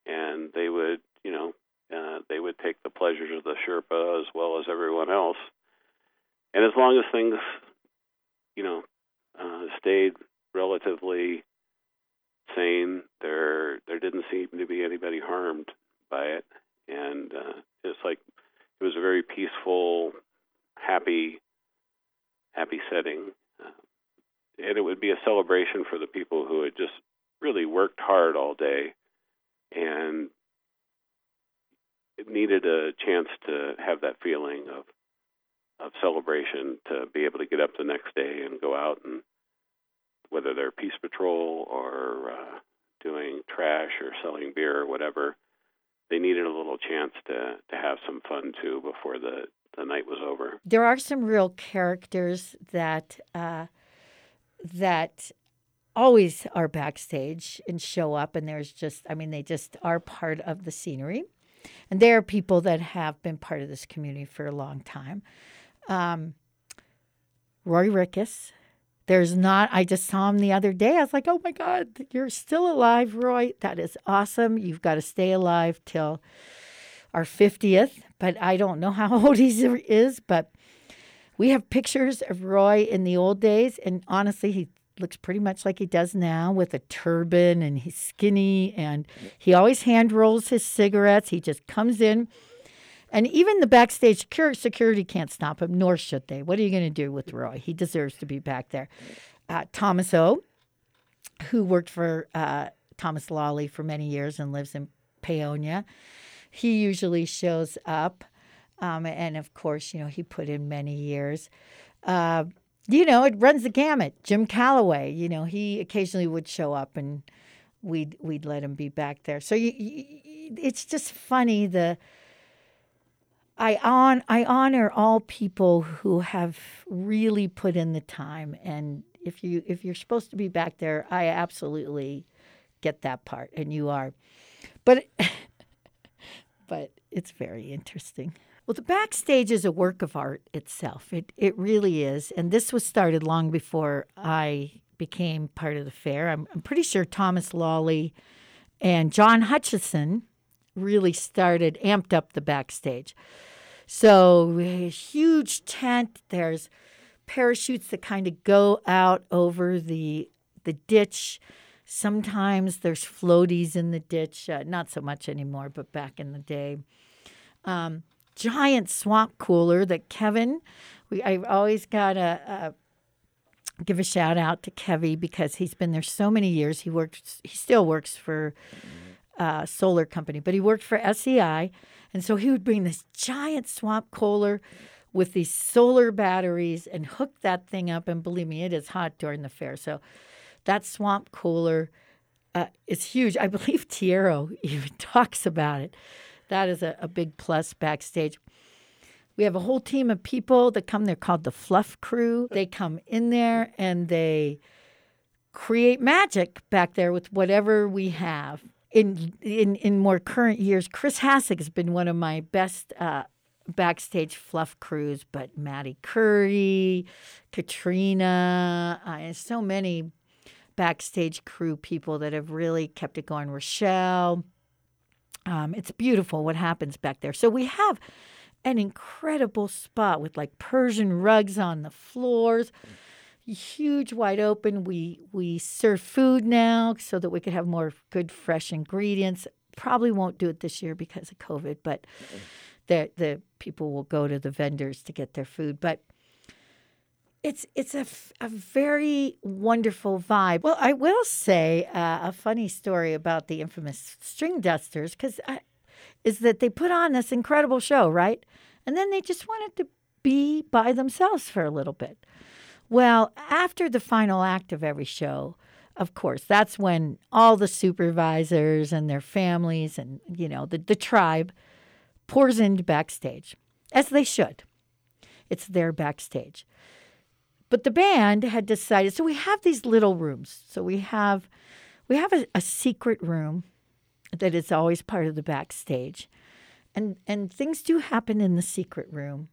and they would, you know, uh, they would take the pleasures of the Sherpa as well as everyone else. And as long as things, you know, uh, stayed relatively sane, there there didn't seem to be anybody harmed by it, and uh, it's like it was a very peaceful, happy, happy setting. And it would be a celebration for the people who had just really worked hard all day and needed a chance to have that feeling of of celebration to be able to get up the next day and go out and whether they're peace patrol or uh, doing trash or selling beer or whatever they needed a little chance to to have some fun too before the the night was over. There are some real characters that uh, that always are backstage and show up, and there's just, I mean, they just are part of the scenery. And there are people that have been part of this community for a long time. Um, Roy Rickus. There's not, I just saw him the other day. I was like, oh my God, you're still alive, Roy. That is awesome. You've got to stay alive till our 50th, but I don't know how old he is, but we have pictures of Roy in the old days, and honestly, he looks pretty much like he does now with a turban and he's skinny and he always hand rolls his cigarettes. He just comes in. And even the backstage security, can't stop him, nor should they. What are you going to do with Roy? He deserves to be back there. Uh, Thomas O, who worked for uh, Thomas Lawley for many years and lives in Paonia, he usually shows up. Um, and of course, you know, he put in many years. Uh, you know, it runs the gamut. Jim Calloway, you know, he occasionally would show up and we'd we'd let him be back there. So you, you, it's just funny the I on I honor all people who have really put in the time and if you if you're supposed to be back there, I absolutely get that part and you are. But but it's very interesting. Well, the backstage is a work of art itself. It it really is, and this was started long before I became part of the fair. I'm, I'm pretty sure Thomas Lawley and John Hutchison really started amped up the backstage. So a huge tent. There's parachutes that kind of go out over the the ditch. Sometimes there's floaties in the ditch. Uh, not so much anymore, but back in the day. Um, giant swamp cooler that Kevin, we I've always got to give a shout out to Kevy because he's been there so many years. He works, he still works for uh, solar company, but he worked for SEI, and so he would bring this giant swamp cooler with these solar batteries and hook that thing up. And believe me, it is hot during the fair. So that swamp cooler uh, is huge. I believe Tierro even talks about it that is a, a big plus backstage. We have a whole team of people that come. They're called the Fluff Crew. They come in there and they create magic back there with whatever we have. In in in more current years, Chris Hassick has been one of my best uh, backstage fluff crews. But Maddie Curry, Katrina, uh, and so many backstage crew people that have really kept it going. Rochelle, um, it's beautiful what happens back there. So we have an incredible spot with like Persian rugs on the floors, huge wide open. We we serve food now so that we could have more good fresh ingredients. Probably won't do it this year because of COVID, but the the people will go to the vendors to get their food. But it's it's a, a very wonderful vibe. Well, I will say uh, a funny story about the infamous string dusters because is that they put on this incredible show, right? And then they just wanted to be by themselves for a little bit. Well, after the final act of every show, of course, that's when all the supervisors and their families and you know the, the tribe pours into backstage, as they should. It's their backstage. But the band had decided so we have these little rooms. So we have we have a, a secret room that is always part of the backstage. And and things do happen in the secret room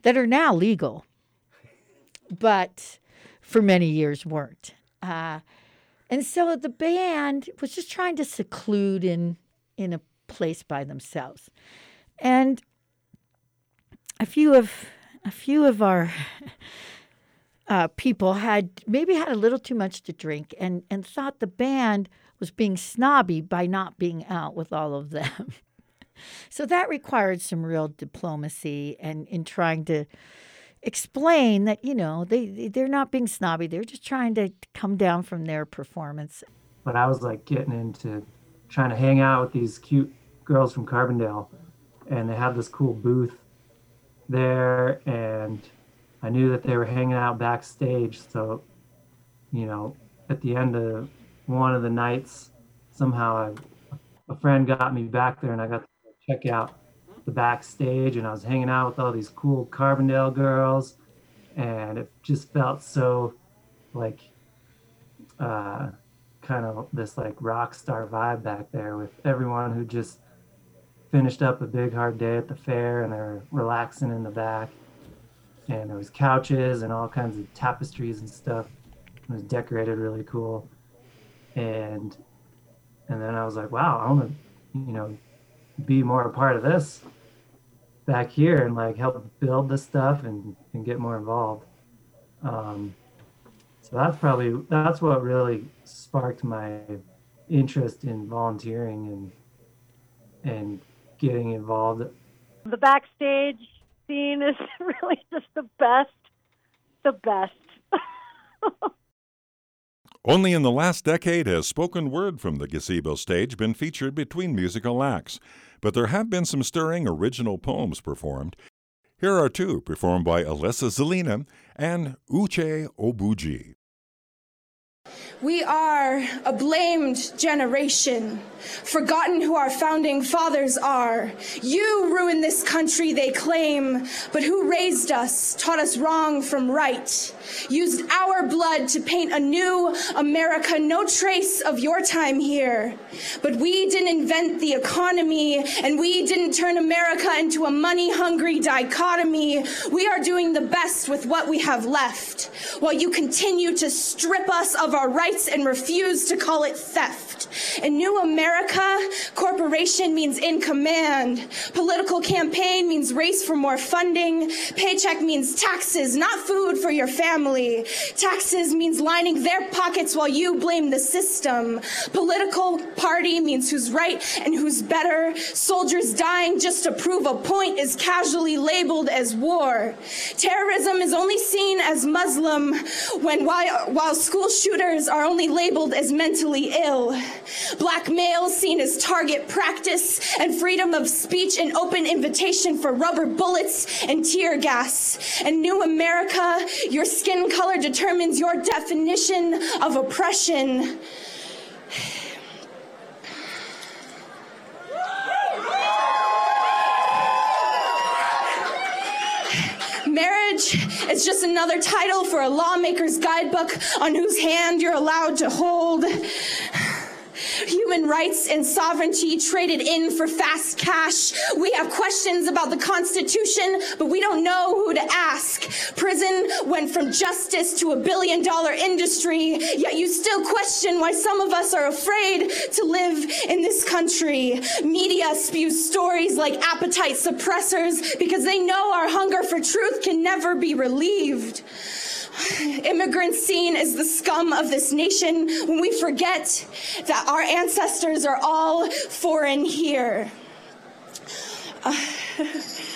that are now legal. but for many years weren't. Uh, and so the band was just trying to seclude in in a place by themselves. And a few of a few of our uh, people had maybe had a little too much to drink and, and thought the band was being snobby by not being out with all of them. so that required some real diplomacy and in trying to explain that you know they they're not being snobby they're just trying to come down from their performance but i was like getting into trying to hang out with these cute girls from carbondale and they had this cool booth there and I knew that they were hanging out backstage. So, you know, at the end of one of the nights, somehow I, a friend got me back there and I got to check out the backstage and I was hanging out with all these cool Carbondale girls. And it just felt so like uh, kind of this like rock star vibe back there with everyone who just finished up a big hard day at the fair and they're relaxing in the back and there was couches and all kinds of tapestries and stuff. It was decorated really cool. And and then i was like wow i want to you know be more a part of this back here and like help build this stuff and, and get more involved. Um, so that's probably that's what really sparked my interest in volunteering and and getting involved. The backstage scene is really just the best, the best. Only in the last decade has spoken word from the gazebo stage been featured between musical acts, but there have been some stirring original poems performed. Here are two performed by Alyssa Zelina and Uche Obuji. We are a blamed generation, forgotten who our founding fathers are. You ruined this country, they claim, but who raised us, taught us wrong from right, used our blood to paint a new America, no trace of your time here. But we didn't invent the economy, and we didn't turn America into a money hungry dichotomy. We are doing the best with what we have left, while you continue to strip us of our rights rights and refuse to call it theft. In New America, corporation means in command. Political campaign means race for more funding. Paycheck means taxes, not food for your family. Taxes means lining their pockets while you blame the system. Political party means who's right and who's better. Soldiers dying just to prove a point is casually labeled as war. Terrorism is only seen as Muslim when while, while school shooters are only labeled as mentally ill. Black males seen as target practice, and freedom of speech an open invitation for rubber bullets and tear gas. In New America, your skin color determines your definition of oppression. Marriage is just another title for a lawmaker's guidebook on whose hand you're allowed to hold. Human rights and sovereignty traded in for fast cash. We have questions about the Constitution, but we don't know who to ask. Prison went from justice to a billion dollar industry, yet you still question why some of us are afraid to live in this country. Media spews stories like appetite suppressors because they know our hunger for truth can never be relieved. Immigrants seen as the scum of this nation when we forget that our ancestors are all foreign here. Uh,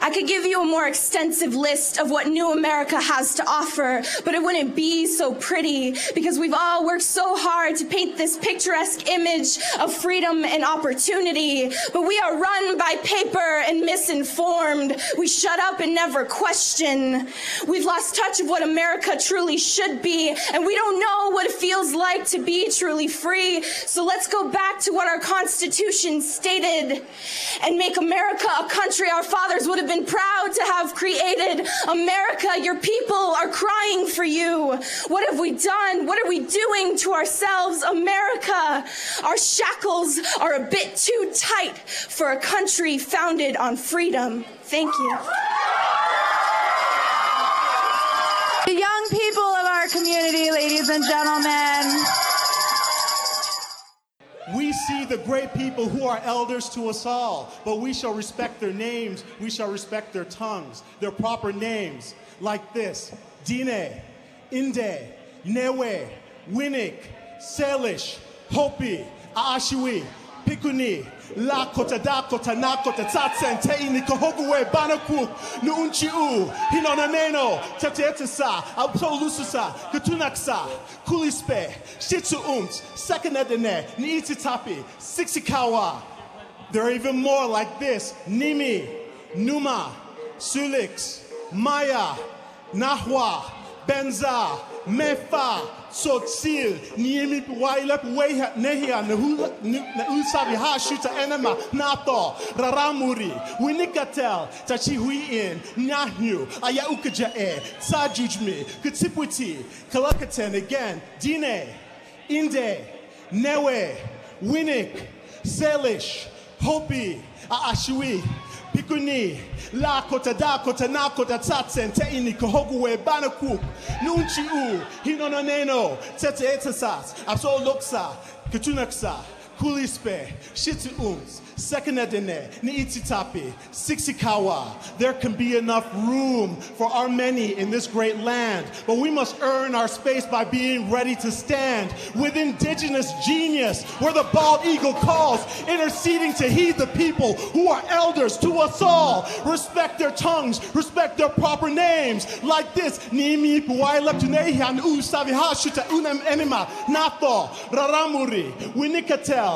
I could give you a more extensive list of what New America has to offer, but it wouldn't be so pretty because we've all worked so hard to paint this picturesque image of freedom and opportunity. But we are run by paper and misinformed. We shut up and never question. We've lost touch of what America truly should be, and we don't know what it feels like to be truly free. So let's go back to what our Constitution stated and make America a country our fathers would have have been proud to have created America. Your people are crying for you. What have we done? What are we doing to ourselves, America? Our shackles are a bit too tight for a country founded on freedom. Thank you. The young people of our community, ladies and gentlemen. We see the great people who are elders to us all, but we shall respect their names, we shall respect their tongues, their proper names, like this Dine, Inde, Newe, Winnick, Salish, Hopi, Aashiwi, Pikuni, La kota da kota na kota tatsen te banaku. Nu unchi u kutunaksa kulispe shitsu ni sixikawa there are even more like this. Nimi numa sulix maya nahwa benza mefa sotsil niemi wailep weha nehia na usabi ha shuta enema nato raramuri winikatel tachihuin nyahnu aya ukaja e sajujmi kutipwiti kalakaten again dine inde newe winik selish hopi aashui pikuni la kota da kota na kota tatsen te ini kohoguwe banaku nunchi u hinona neno tete etasas abso loksa kutunaksa kulispe shitu ums second edene ni ititapi sixikawa there can be enough room for our many in this great land but we must earn our space by being ready to stand with indigenous genius where the bald eagle calls interceding to heed the people who are elders to us all. Respect their tongues respect their proper names. Like this nimi puaileptunehian u savihashuta unem enima nato raramuri winikatel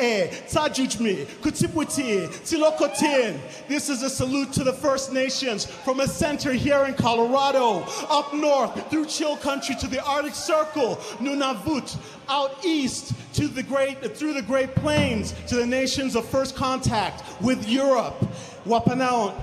e tajujmi tilokotin this is a salute to the first nations from a center here in colorado up north through chill country to the arctic circle nunavut out east to the great through the great plains to the nations of first contact with europe. Wampanoag,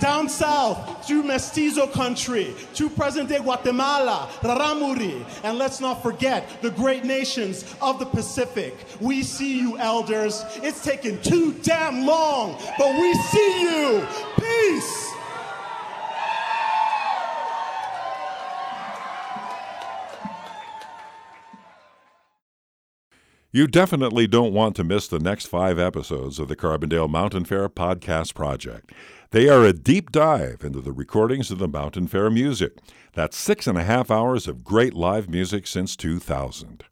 down south through Mestizo country to present day Guatemala, Raramuri, and let's not forget the great nations of the Pacific. We see you, elders. It's taken too damn long, but we see you. Peace. You definitely don't want to miss the next five episodes of the Carbondale Mountain Fair Podcast Project. They are a deep dive into the recordings of the Mountain Fair music. That's six and a half hours of great live music since 2000.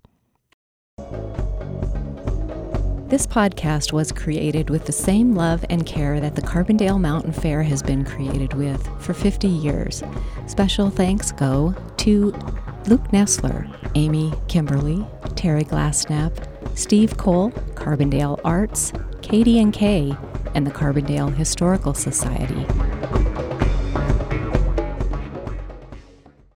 This podcast was created with the same love and care that the Carbondale Mountain Fair has been created with for 50 years. Special thanks go to Luke Nessler, Amy Kimberly, Terry Glassnap, Steve Cole, Carbondale Arts, KDNK, and the Carbondale Historical Society.